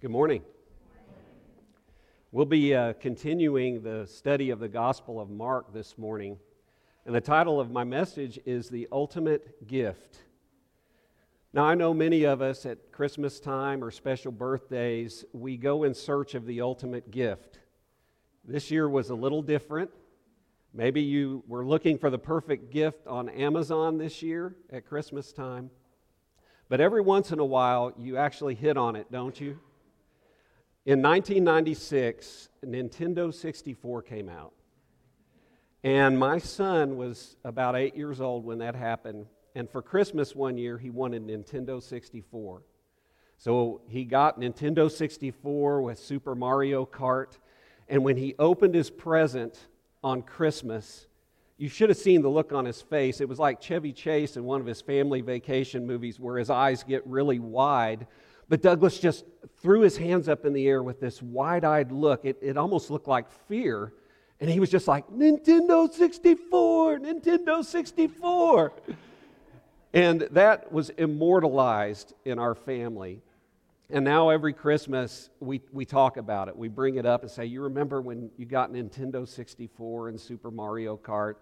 Good morning. We'll be uh, continuing the study of the Gospel of Mark this morning. And the title of my message is The Ultimate Gift. Now, I know many of us at Christmas time or special birthdays, we go in search of the ultimate gift. This year was a little different. Maybe you were looking for the perfect gift on Amazon this year at Christmas time. But every once in a while, you actually hit on it, don't you? In 1996, Nintendo 64 came out. And my son was about eight years old when that happened. And for Christmas one year, he wanted Nintendo 64. So he got Nintendo 64 with Super Mario Kart. And when he opened his present on Christmas, you should have seen the look on his face. It was like Chevy Chase in one of his family vacation movies where his eyes get really wide but Douglas just threw his hands up in the air with this wide eyed look. It, it almost looked like fear. And he was just like, Nintendo 64, Nintendo 64. And that was immortalized in our family. And now every Christmas, we, we talk about it. We bring it up and say, You remember when you got Nintendo 64 and Super Mario Kart?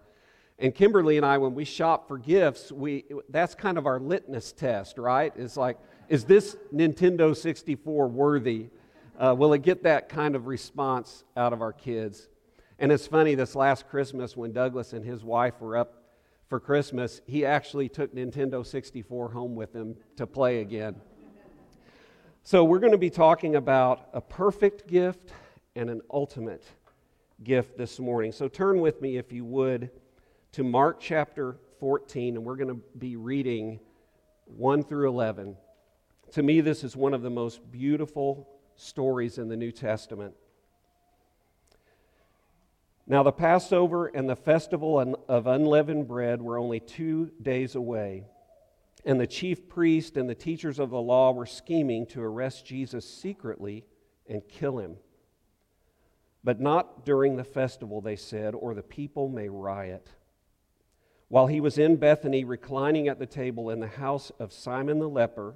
And Kimberly and I, when we shop for gifts, we, that's kind of our litmus test, right? It's like, is this Nintendo 64 worthy? Uh, will it get that kind of response out of our kids? And it's funny, this last Christmas when Douglas and his wife were up for Christmas, he actually took Nintendo 64 home with him to play again. So, we're going to be talking about a perfect gift and an ultimate gift this morning. So, turn with me, if you would, to Mark chapter 14, and we're going to be reading 1 through 11. To me, this is one of the most beautiful stories in the New Testament. Now, the Passover and the festival of unleavened bread were only two days away, and the chief priest and the teachers of the law were scheming to arrest Jesus secretly and kill him. But not during the festival, they said, or the people may riot. While he was in Bethany, reclining at the table in the house of Simon the leper,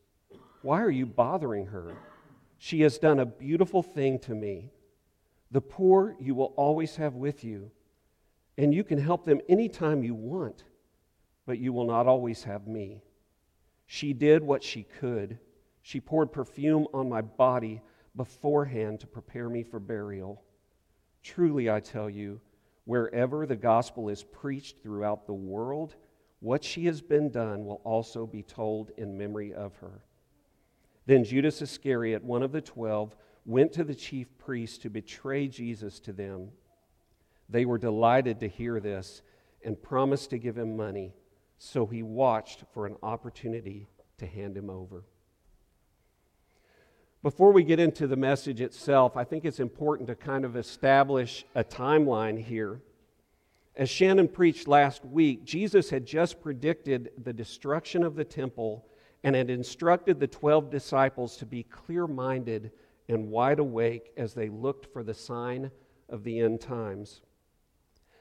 Why are you bothering her? She has done a beautiful thing to me. The poor you will always have with you, and you can help them anytime you want, but you will not always have me. She did what she could. She poured perfume on my body beforehand to prepare me for burial. Truly, I tell you, wherever the gospel is preached throughout the world, what she has been done will also be told in memory of her. Then Judas Iscariot, one of the twelve, went to the chief priests to betray Jesus to them. They were delighted to hear this and promised to give him money, so he watched for an opportunity to hand him over. Before we get into the message itself, I think it's important to kind of establish a timeline here. As Shannon preached last week, Jesus had just predicted the destruction of the temple and had instructed the 12 disciples to be clear minded and wide awake as they looked for the sign of the end times.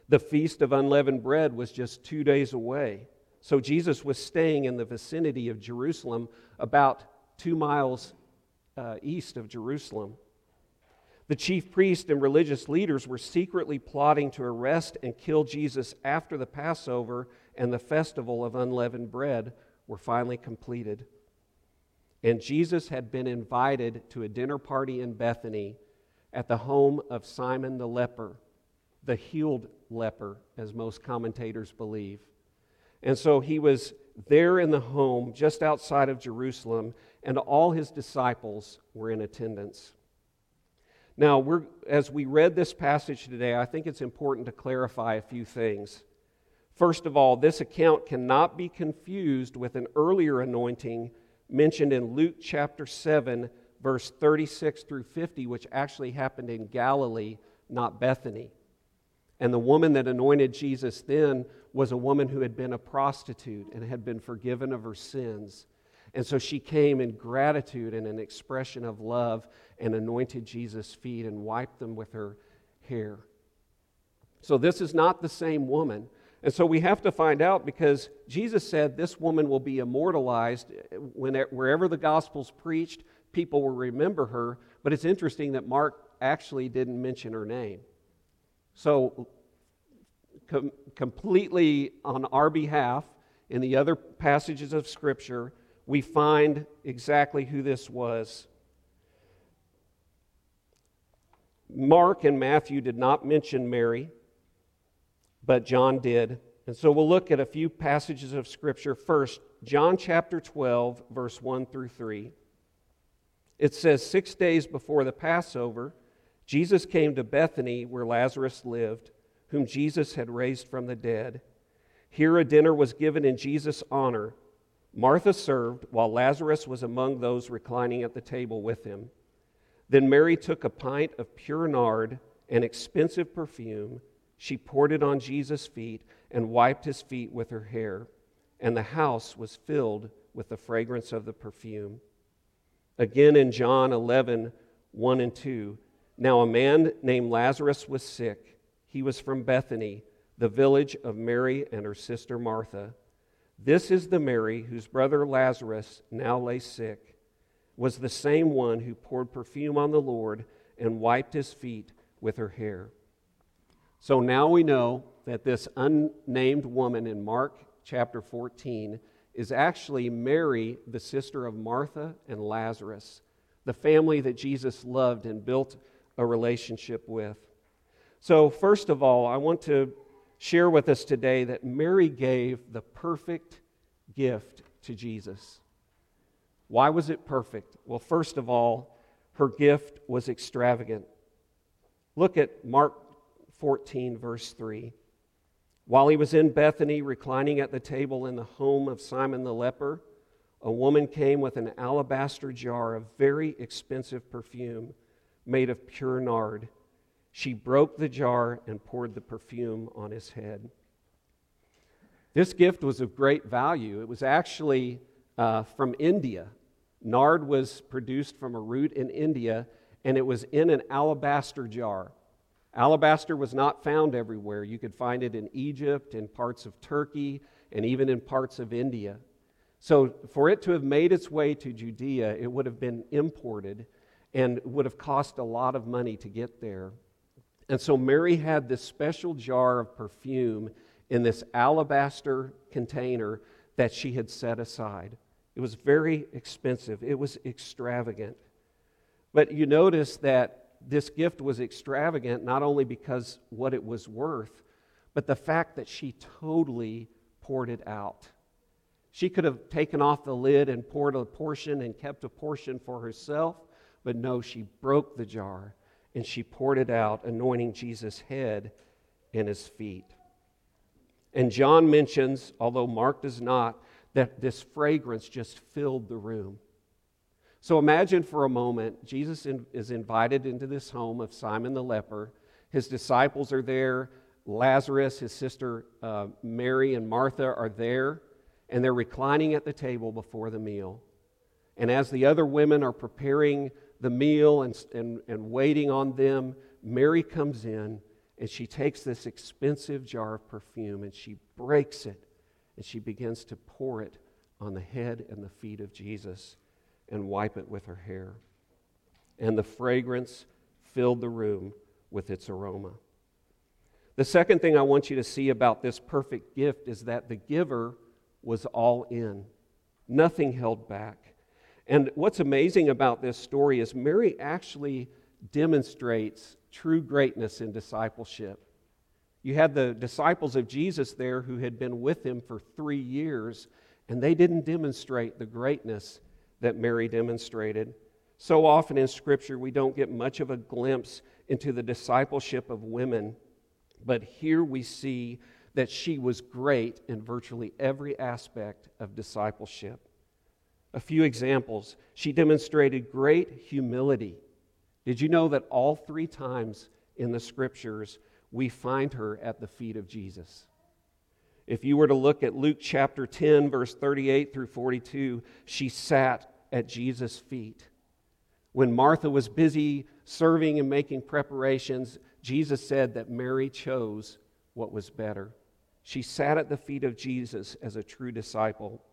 The feast of unleavened bread was just two days away, so Jesus was staying in the vicinity of Jerusalem, about two miles uh, east of Jerusalem. The chief priests and religious leaders were secretly plotting to arrest and kill Jesus after the Passover and the festival of unleavened bread were finally completed. And Jesus had been invited to a dinner party in Bethany at the home of Simon the leper, the healed leper, as most commentators believe. And so he was there in the home just outside of Jerusalem, and all his disciples were in attendance. Now, as we read this passage today, I think it's important to clarify a few things. First of all, this account cannot be confused with an earlier anointing mentioned in Luke chapter 7, verse 36 through 50, which actually happened in Galilee, not Bethany. And the woman that anointed Jesus then was a woman who had been a prostitute and had been forgiven of her sins. And so she came in gratitude and an expression of love and anointed Jesus' feet and wiped them with her hair. So this is not the same woman. And so we have to find out because Jesus said this woman will be immortalized when, wherever the gospel's preached, people will remember her. But it's interesting that Mark actually didn't mention her name. So, com- completely on our behalf, in the other passages of Scripture, we find exactly who this was. Mark and Matthew did not mention Mary, but John did. And so we'll look at a few passages of Scripture. First, John chapter 12, verse 1 through 3. It says, Six days before the Passover, Jesus came to Bethany where Lazarus lived, whom Jesus had raised from the dead. Here a dinner was given in Jesus' honor. Martha served, while Lazarus was among those reclining at the table with him. Then Mary took a pint of pure nard, an expensive perfume. She poured it on Jesus' feet and wiped his feet with her hair, and the house was filled with the fragrance of the perfume. Again in John 11, 1 and 2. Now a man named Lazarus was sick. He was from Bethany, the village of Mary and her sister Martha. This is the Mary whose brother Lazarus now lay sick, was the same one who poured perfume on the Lord and wiped his feet with her hair. So now we know that this unnamed woman in Mark chapter 14 is actually Mary, the sister of Martha and Lazarus, the family that Jesus loved and built a relationship with. So, first of all, I want to share with us today that Mary gave the perfect gift to Jesus. Why was it perfect? Well, first of all, her gift was extravagant. Look at Mark 14, verse 3. While he was in Bethany, reclining at the table in the home of Simon the leper, a woman came with an alabaster jar of very expensive perfume made of pure nard she broke the jar and poured the perfume on his head. This gift was of great value. It was actually uh, from India. Nard was produced from a root in India, and it was in an alabaster jar. Alabaster was not found everywhere. You could find it in Egypt, in parts of Turkey, and even in parts of India. So, for it to have made its way to Judea, it would have been imported and would have cost a lot of money to get there. And so Mary had this special jar of perfume in this alabaster container that she had set aside. It was very expensive, it was extravagant. But you notice that this gift was extravagant not only because what it was worth, but the fact that she totally poured it out. She could have taken off the lid and poured a portion and kept a portion for herself, but no, she broke the jar and she poured it out, anointing Jesus' head and his feet. And John mentions, although Mark does not, that this fragrance just filled the room. So imagine for a moment Jesus is invited into this home of Simon the leper. His disciples are there. Lazarus, his sister uh, Mary, and Martha are there, and they're reclining at the table before the meal. And as the other women are preparing the meal and, and, and waiting on them, Mary comes in and she takes this expensive jar of perfume and she breaks it and she begins to pour it on the head and the feet of Jesus and wipe it with her hair. And the fragrance filled the room with its aroma. The second thing I want you to see about this perfect gift is that the giver was all in, nothing held back. And what's amazing about this story is Mary actually demonstrates true greatness in discipleship. You had the disciples of Jesus there who had been with him for three years, and they didn't demonstrate the greatness that Mary demonstrated. So often in Scripture, we don't get much of a glimpse into the discipleship of women, but here we see that she was great in virtually every aspect of discipleship. A few examples. She demonstrated great humility. Did you know that all three times in the scriptures we find her at the feet of Jesus? If you were to look at Luke chapter 10, verse 38 through 42, she sat at Jesus' feet. When Martha was busy serving and making preparations, Jesus said that Mary chose what was better. She sat at the feet of Jesus as a true disciple.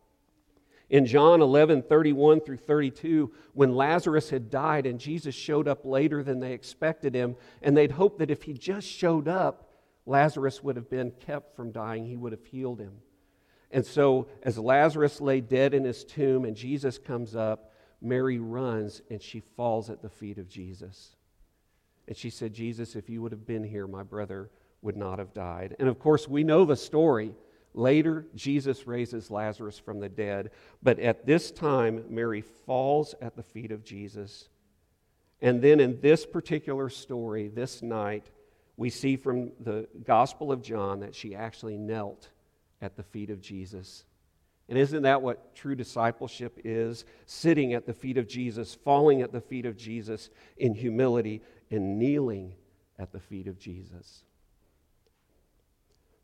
In John 11, 31 through 32, when Lazarus had died and Jesus showed up later than they expected him, and they'd hoped that if he just showed up, Lazarus would have been kept from dying, he would have healed him. And so, as Lazarus lay dead in his tomb and Jesus comes up, Mary runs and she falls at the feet of Jesus. And she said, Jesus, if you would have been here, my brother would not have died. And of course, we know the story. Later, Jesus raises Lazarus from the dead. But at this time, Mary falls at the feet of Jesus. And then in this particular story, this night, we see from the Gospel of John that she actually knelt at the feet of Jesus. And isn't that what true discipleship is? Sitting at the feet of Jesus, falling at the feet of Jesus in humility, and kneeling at the feet of Jesus.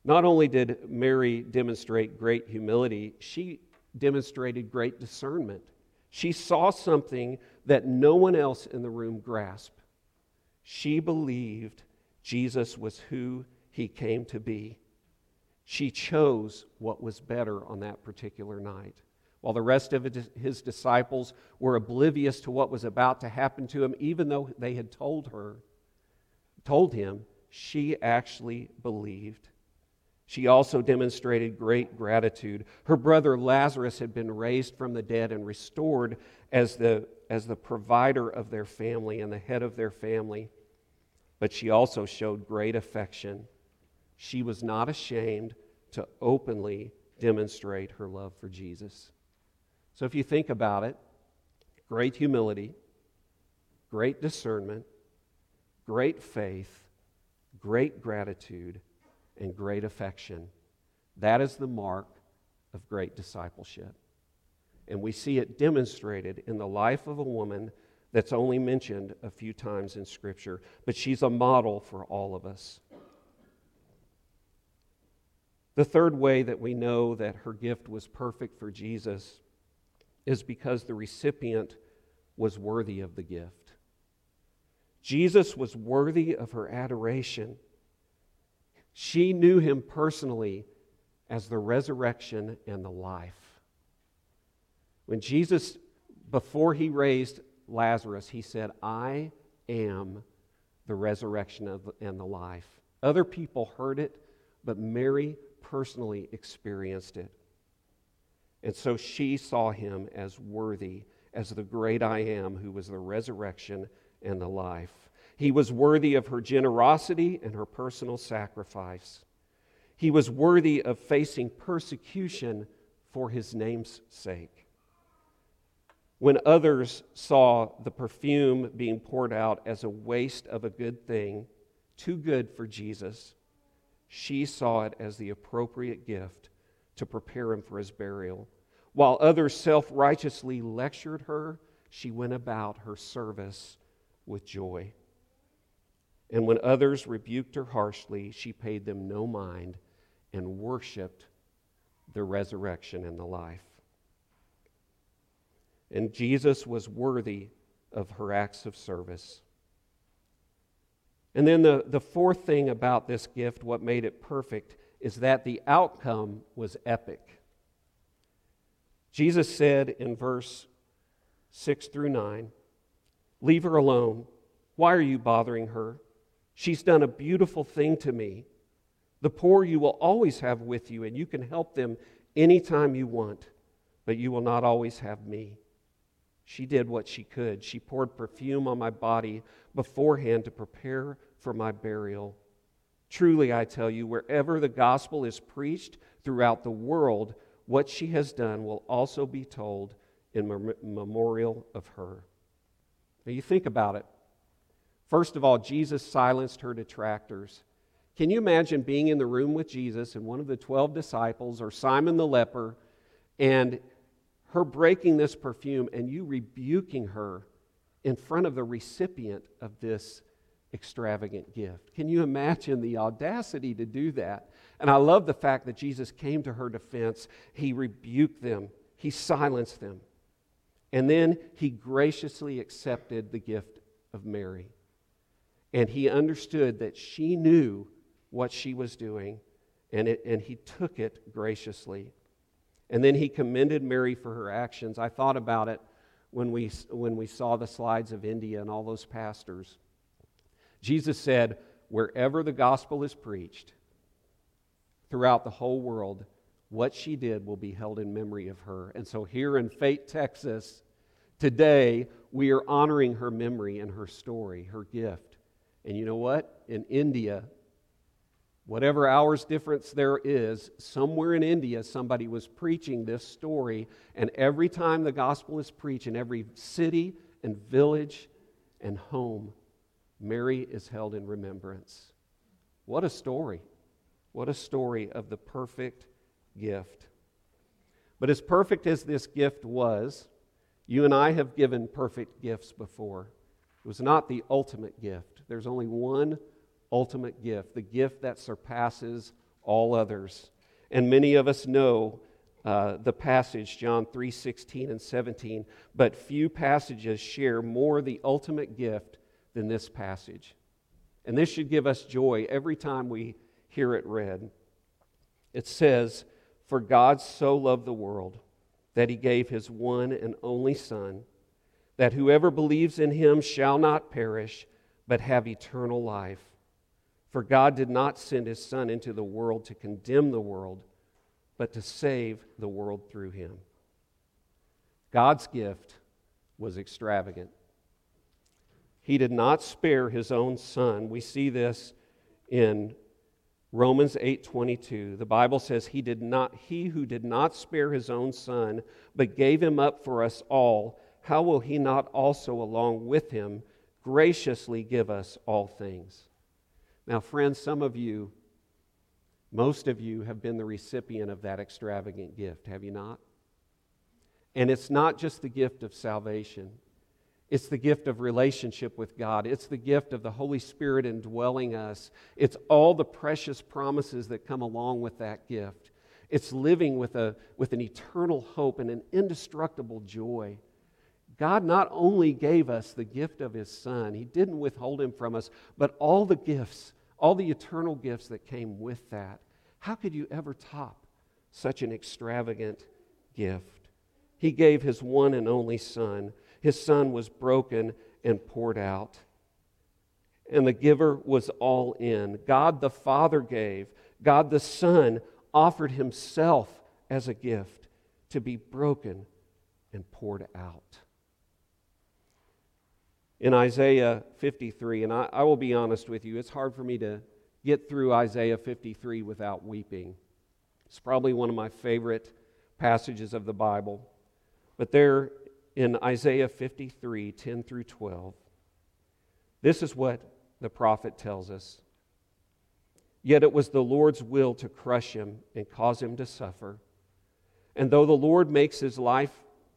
Not only did Mary demonstrate great humility, she demonstrated great discernment. She saw something that no one else in the room grasped. She believed Jesus was who he came to be. She chose what was better on that particular night. While the rest of his disciples were oblivious to what was about to happen to him, even though they had told her, told him, she actually believed. She also demonstrated great gratitude. Her brother Lazarus had been raised from the dead and restored as the, as the provider of their family and the head of their family. But she also showed great affection. She was not ashamed to openly demonstrate her love for Jesus. So if you think about it, great humility, great discernment, great faith, great gratitude and great affection. That is the mark of great discipleship. And we see it demonstrated in the life of a woman that's only mentioned a few times in Scripture, but she's a model for all of us. The third way that we know that her gift was perfect for Jesus is because the recipient was worthy of the gift. Jesus was worthy of her adoration. She knew him personally as the resurrection and the life. When Jesus, before he raised Lazarus, he said, I am the resurrection and the life. Other people heard it, but Mary personally experienced it. And so she saw him as worthy, as the great I am, who was the resurrection and the life. He was worthy of her generosity and her personal sacrifice. He was worthy of facing persecution for his name's sake. When others saw the perfume being poured out as a waste of a good thing, too good for Jesus, she saw it as the appropriate gift to prepare him for his burial. While others self righteously lectured her, she went about her service with joy. And when others rebuked her harshly, she paid them no mind and worshiped the resurrection and the life. And Jesus was worthy of her acts of service. And then the, the fourth thing about this gift, what made it perfect, is that the outcome was epic. Jesus said in verse 6 through 9, Leave her alone. Why are you bothering her? She's done a beautiful thing to me. The poor you will always have with you, and you can help them anytime you want, but you will not always have me. She did what she could. She poured perfume on my body beforehand to prepare for my burial. Truly, I tell you, wherever the gospel is preached throughout the world, what she has done will also be told in memorial of her. Now, you think about it. First of all, Jesus silenced her detractors. Can you imagine being in the room with Jesus and one of the 12 disciples or Simon the leper, and her breaking this perfume and you rebuking her in front of the recipient of this extravagant gift. Can you imagine the audacity to do that? And I love the fact that Jesus came to her defense. He rebuked them, he silenced them. And then he graciously accepted the gift of Mary. And he understood that she knew what she was doing, and, it, and he took it graciously. And then he commended Mary for her actions. I thought about it when we, when we saw the slides of India and all those pastors. Jesus said, Wherever the gospel is preached throughout the whole world, what she did will be held in memory of her. And so here in Fate, Texas, today, we are honoring her memory and her story, her gift. And you know what? In India, whatever hours difference there is, somewhere in India, somebody was preaching this story. And every time the gospel is preached in every city and village and home, Mary is held in remembrance. What a story! What a story of the perfect gift. But as perfect as this gift was, you and I have given perfect gifts before. It was not the ultimate gift. There's only one ultimate gift, the gift that surpasses all others. And many of us know uh, the passage, John 3 16 and 17, but few passages share more the ultimate gift than this passage. And this should give us joy every time we hear it read. It says, For God so loved the world that he gave his one and only Son, that whoever believes in him shall not perish, but have eternal life. For God did not send his Son into the world to condemn the world, but to save the world through him. God's gift was extravagant. He did not spare his own son. We see this in Romans 8:22. The Bible says he did not he who did not spare his own son but gave him up for us all, how will he not also along with him graciously give us all things? Now friends, some of you most of you have been the recipient of that extravagant gift, have you not? And it's not just the gift of salvation. It's the gift of relationship with God. It's the gift of the Holy Spirit indwelling us. It's all the precious promises that come along with that gift. It's living with, a, with an eternal hope and an indestructible joy. God not only gave us the gift of His Son, He didn't withhold Him from us, but all the gifts, all the eternal gifts that came with that. How could you ever top such an extravagant gift? He gave His one and only Son his son was broken and poured out. And the giver was all in. God the Father gave, God the Son offered himself as a gift to be broken and poured out. In Isaiah 53, and I, I, will be honest with you, it's hard for me to get through Isaiah 53 without weeping. It's probably one of my favorite passages of the Bible. But there in Isaiah 53 10 through 12. This is what the prophet tells us. Yet it was the Lord's will to crush him and cause him to suffer. And though the Lord makes his life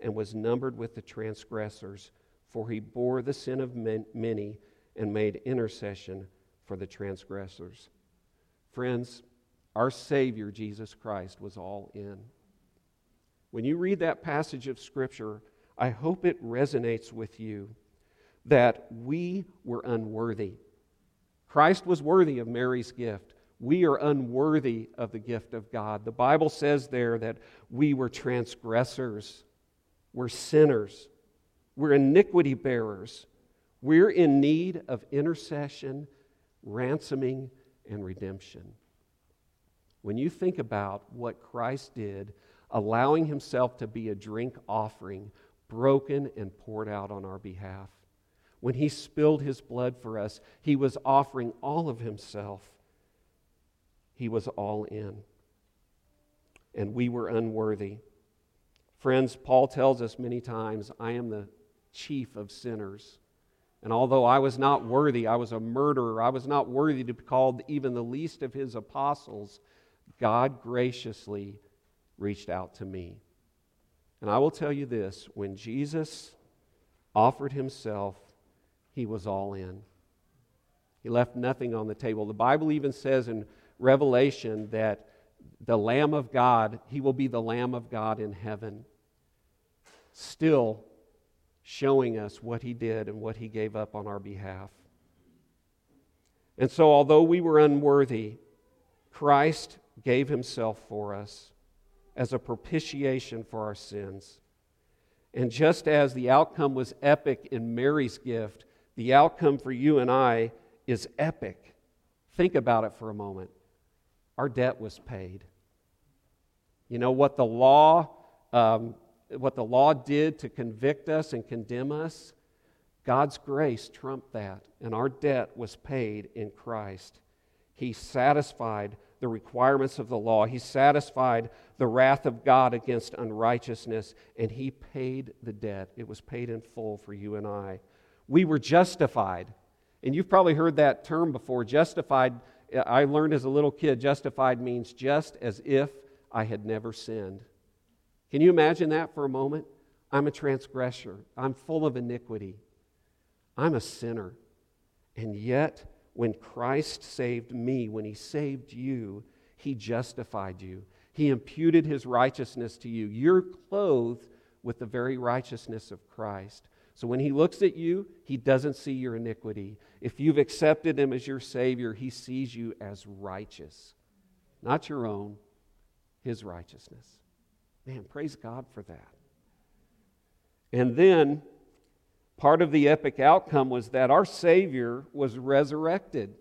and was numbered with the transgressors. For he bore the sin of many and made intercession for the transgressors. Friends, our Savior, Jesus Christ, was all in. When you read that passage of Scripture, I hope it resonates with you that we were unworthy. Christ was worthy of Mary's gift. We are unworthy of the gift of God. The Bible says there that we were transgressors, we're sinners, we're iniquity bearers. We're in need of intercession, ransoming, and redemption. When you think about what Christ did allowing himself to be a drink offering, broken and poured out on our behalf. When he spilled his blood for us, he was offering all of himself. He was all in. And we were unworthy. Friends, Paul tells us many times, I am the chief of sinners. And although I was not worthy, I was a murderer, I was not worthy to be called even the least of his apostles, God graciously reached out to me. And I will tell you this when Jesus offered himself, he was all in. He left nothing on the table. The Bible even says in Revelation that the Lamb of God, he will be the Lamb of God in heaven, still showing us what he did and what he gave up on our behalf. And so, although we were unworthy, Christ gave himself for us as a propitiation for our sins. And just as the outcome was epic in Mary's gift, the outcome for you and I is epic. Think about it for a moment. Our debt was paid. You know what the law, um, what the law did to convict us and condemn us? God's grace trumped that, and our debt was paid in Christ. He satisfied the requirements of the law. He satisfied the wrath of God against unrighteousness, and He paid the debt. It was paid in full for you and I we were justified. And you've probably heard that term before. Justified, I learned as a little kid, justified means just as if I had never sinned. Can you imagine that for a moment? I'm a transgressor. I'm full of iniquity. I'm a sinner. And yet, when Christ saved me, when He saved you, He justified you. He imputed His righteousness to you. You're clothed with the very righteousness of Christ. So when he looks at you, he doesn't see your iniquity. If you've accepted him as your Savior, he sees you as righteous, not your own, his righteousness. Man, praise God for that. And then part of the epic outcome was that our Savior was resurrected.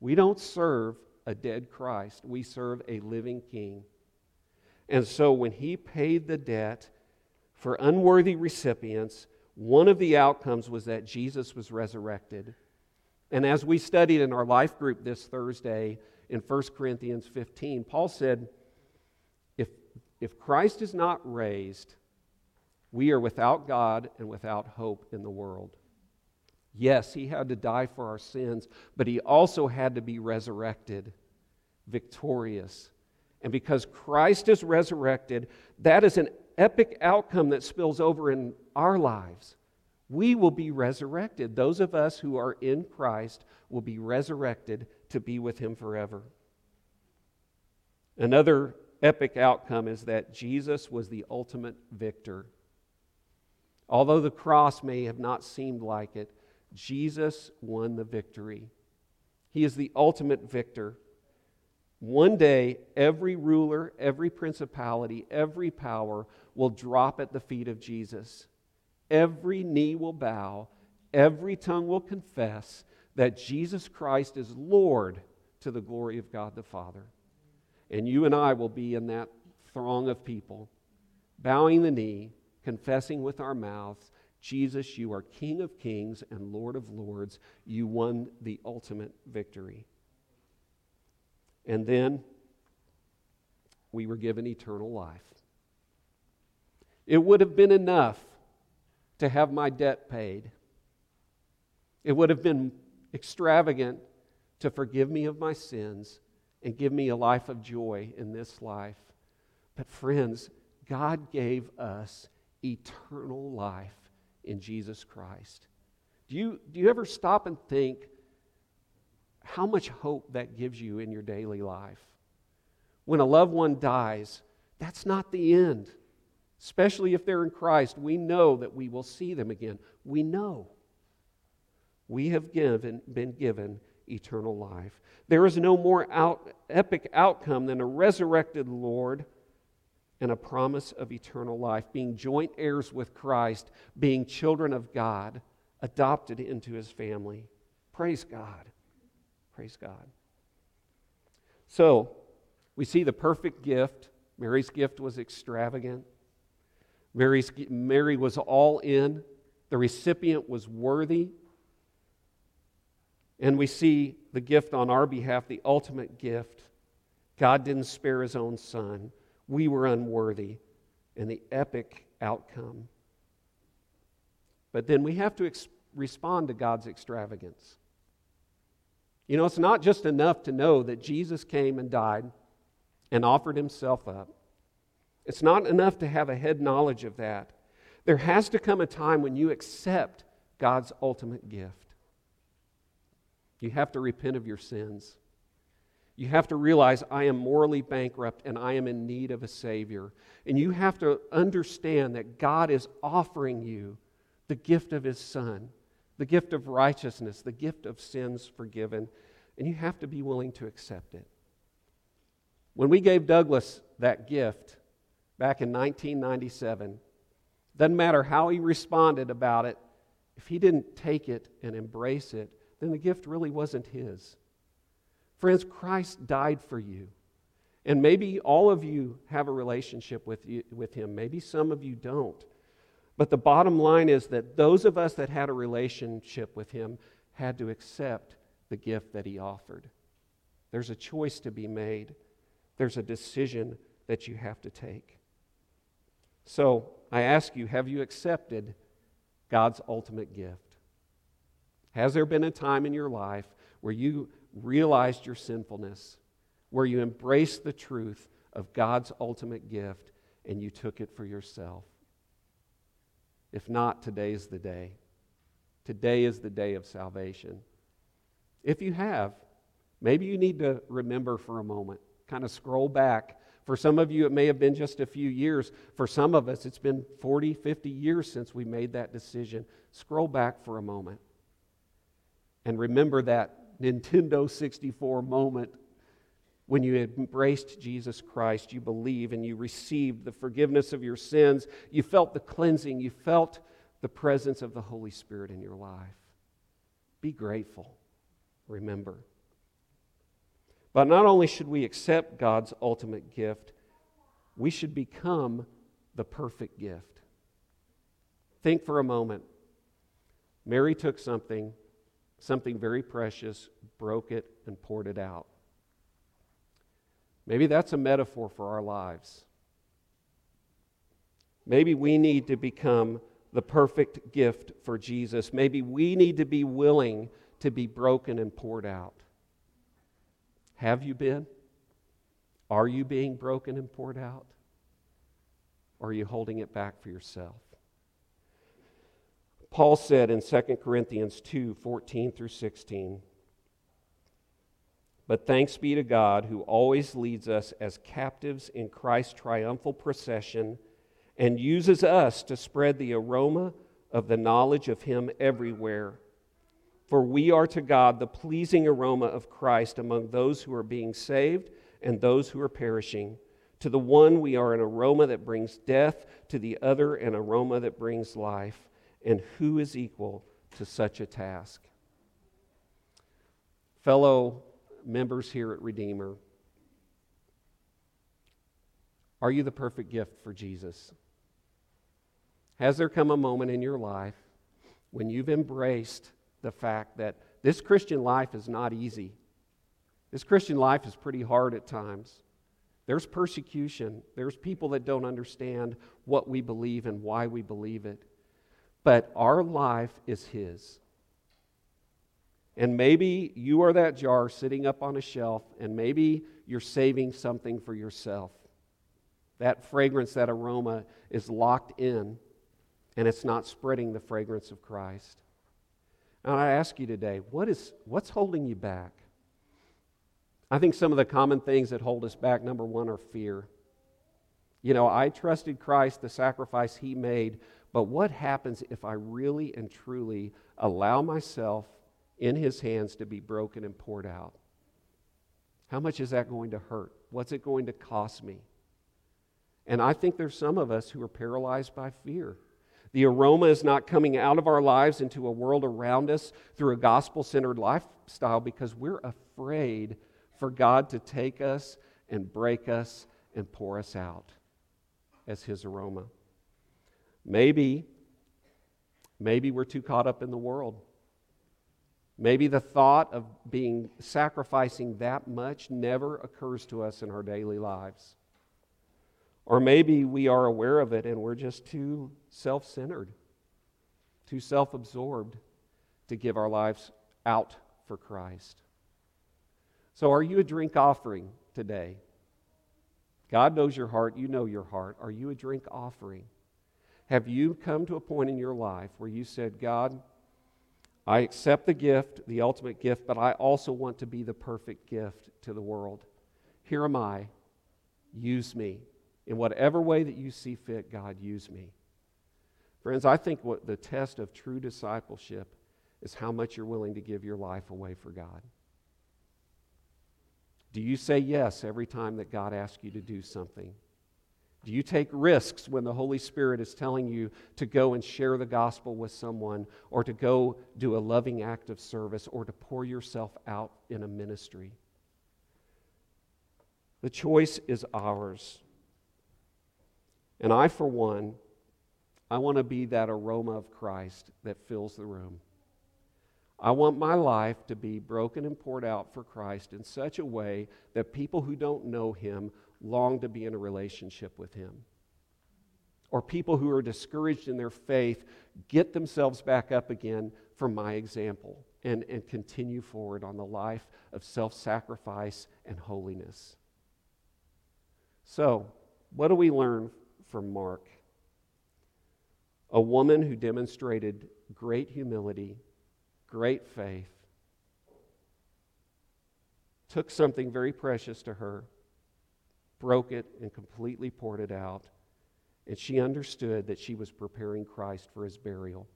We don't serve a dead Christ, we serve a living King. And so when he paid the debt for unworthy recipients, one of the outcomes was that Jesus was resurrected. And as we studied in our life group this Thursday in 1 Corinthians 15, Paul said, if, if Christ is not raised, we are without God and without hope in the world. Yes, he had to die for our sins, but he also had to be resurrected, victorious. And because Christ is resurrected, that is an epic outcome that spills over in our lives. We will be resurrected. Those of us who are in Christ will be resurrected to be with Him forever. Another epic outcome is that Jesus was the ultimate victor. Although the cross may have not seemed like it, Jesus won the victory. He is the ultimate victor. One day, every ruler, every principality, every power will drop at the feet of Jesus. Every knee will bow, every tongue will confess that Jesus Christ is Lord to the glory of God the Father. And you and I will be in that throng of people, bowing the knee, confessing with our mouths, Jesus, you are King of kings and Lord of lords. You won the ultimate victory. And then we were given eternal life. It would have been enough to have my debt paid. It would have been extravagant to forgive me of my sins and give me a life of joy in this life. But, friends, God gave us eternal life in Jesus Christ. Do you, do you ever stop and think how much hope that gives you in your daily life? When a loved one dies, that's not the end especially if they're in Christ, we know that we will see them again. We know. We have given, been given eternal life. There is no more out, epic outcome than a resurrected Lord and a promise of eternal life, being joint heirs with Christ, being children of God, adopted into his family. Praise God. Praise God. So, we see the perfect gift. Mary's gift was extravagant. Mary's, Mary was all in, the recipient was worthy. And we see the gift on our behalf, the ultimate gift. God didn't spare his own son. We were unworthy, and the epic outcome. But then we have to ex- respond to God's extravagance. You know, it's not just enough to know that Jesus came and died and offered himself up. It's not enough to have a head knowledge of that. There has to come a time when you accept God's ultimate gift. You have to repent of your sins. You have to realize I am morally bankrupt and I am in need of a Savior. And you have to understand that God is offering you the gift of His Son, the gift of righteousness, the gift of sins forgiven. And you have to be willing to accept it. When we gave Douglas that gift back in 1997, doesn't matter how he responded about it, if he didn't take it and embrace it, then the gift really wasn't his. Friends, Christ died for you. And maybe all of you have a relationship with, you, with him. Maybe some of you don't. But the bottom line is that those of us that had a relationship with him had to accept the gift that he offered. There's a choice to be made, there's a decision that you have to take. So I ask you have you accepted God's ultimate gift? Has there been a time in your life where you realized your sinfulness, where you embraced the truth of God's ultimate gift and you took it for yourself? If not, today is the day. Today is the day of salvation. If you have, maybe you need to remember for a moment, kind of scroll back. For some of you, it may have been just a few years. For some of us, it's been 40, 50 years since we made that decision. Scroll back for a moment and remember that Nintendo 64 moment when you embraced Jesus Christ, you believe and you received the forgiveness of your sins, you felt the cleansing, you felt the presence of the Holy Spirit in your life. Be grateful. Remember. But not only should we accept God's ultimate gift, we should become the perfect gift. Think for a moment. Mary took something something very precious, broke it, and poured it out. Maybe that's a metaphor for our lives. Maybe we need to become the perfect gift for Jesus. Maybe we need to be willing to be broken and poured out. Have you been? Are you being broken and poured out? Or are you holding it back for yourself? Paul said in 2 Corinthians 2 14 through 16, But thanks be to God who always leads us as captives in Christ's triumphal procession and uses us to spread the aroma of the knowledge of Him everywhere. For we are to God the pleasing aroma of Christ among those who are being saved and those who are perishing. To the one, we are an aroma that brings death, to the other, an aroma that brings life and who is equal to such a task? Fellow members here at Redeemer, are you the perfect gift for Jesus? Has there come a moment in your life when you've embraced the fact that this Christian life is not easy? This Christian life is pretty hard at times. There's persecution. There's people that don't understand what we believe and why we believe it but our life is His. And maybe you are that jar sitting up on a shelf, and maybe you're saving something for yourself. That fragrance, that aroma is locked in, and it's not spreading the fragrance of Christ. And I ask you today, what is, what's holding you back? I think some of the common things that hold us back, number one, are fear. You know, I trusted Christ, the sacrifice he made, but what happens if I really and truly allow myself in His hands to be broken and poured out? How much is that going to hurt? What's it going to cost me? And I think there's some of us who are paralyzed by fear. The aroma is not coming out of our lives into a world around us through a gospel centered lifestyle because we're afraid for God to take us and break us and pour us out as His aroma. Maybe, maybe we're too caught up in the world. Maybe the thought of being sacrificing that much never occurs to us in our daily lives. Or maybe we are aware of it and we're just too self centered, too self absorbed to give our lives out for Christ. So, are you a drink offering today? God knows your heart. You know your heart. Are you a drink offering? Have you come to a point in your life where you said, God, I accept the gift, the ultimate gift, but I also want to be the perfect gift to the world. Here am I. Use me. In whatever way that you see fit, God, use me. Friends, I think what the test of true discipleship is how much you're willing to give your life away for God. Do you say yes every time that God asks you to do something? Do you take risks when the Holy Spirit is telling you to go and share the gospel with someone, or to go do a loving act of service, or to pour yourself out in a ministry? The choice is ours. And I, for one, I want to be that aroma of Christ that fills the room. I want my life to be broken and poured out for Christ in such a way that people who don't know Him long to be in a relationship with Him. Or people who are discouraged in their faith get themselves back up again from my example and, and continue forward on the life of self sacrifice and holiness. So, what do we learn from Mark? A woman who demonstrated great humility, great faith, took something very precious to her broke it, and completely poured it out. And she understood that she was preparing Christ for his burial.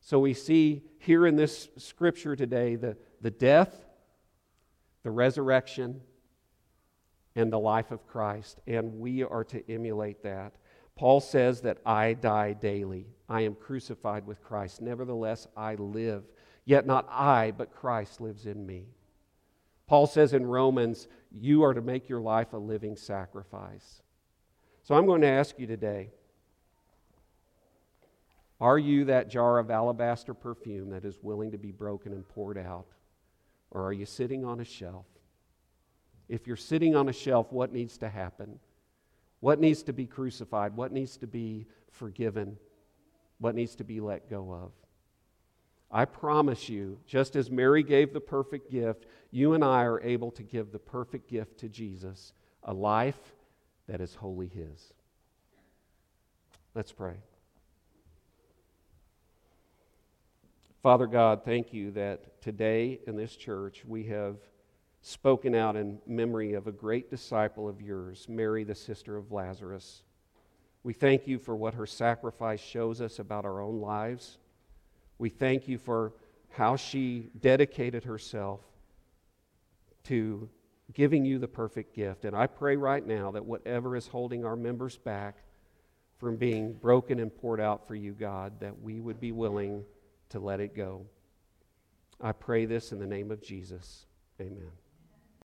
So we see here in this scripture today the, the death, the resurrection, and the life of Christ. And we are to emulate that. Paul says that I die daily. I am crucified with Christ. Nevertheless, I live. Yet not I, but Christ lives in me. Paul says in Romans, you are to make your life a living sacrifice. So I'm going to ask you today are you that jar of alabaster perfume that is willing to be broken and poured out? Or are you sitting on a shelf? If you're sitting on a shelf, what needs to happen? What needs to be crucified? What needs to be forgiven? What needs to be let go of? I promise you, just as Mary gave the perfect gift, you and I are able to give the perfect gift to Jesus a life that is wholly His. Let's pray. Father God, thank you that today in this church we have spoken out in memory of a great disciple of yours, Mary, the sister of Lazarus. We thank you for what her sacrifice shows us about our own lives. We thank you for how she dedicated herself to giving you the perfect gift. And I pray right now that whatever is holding our members back from being broken and poured out for you, God, that we would be willing to let it go. I pray this in the name of Jesus. Amen.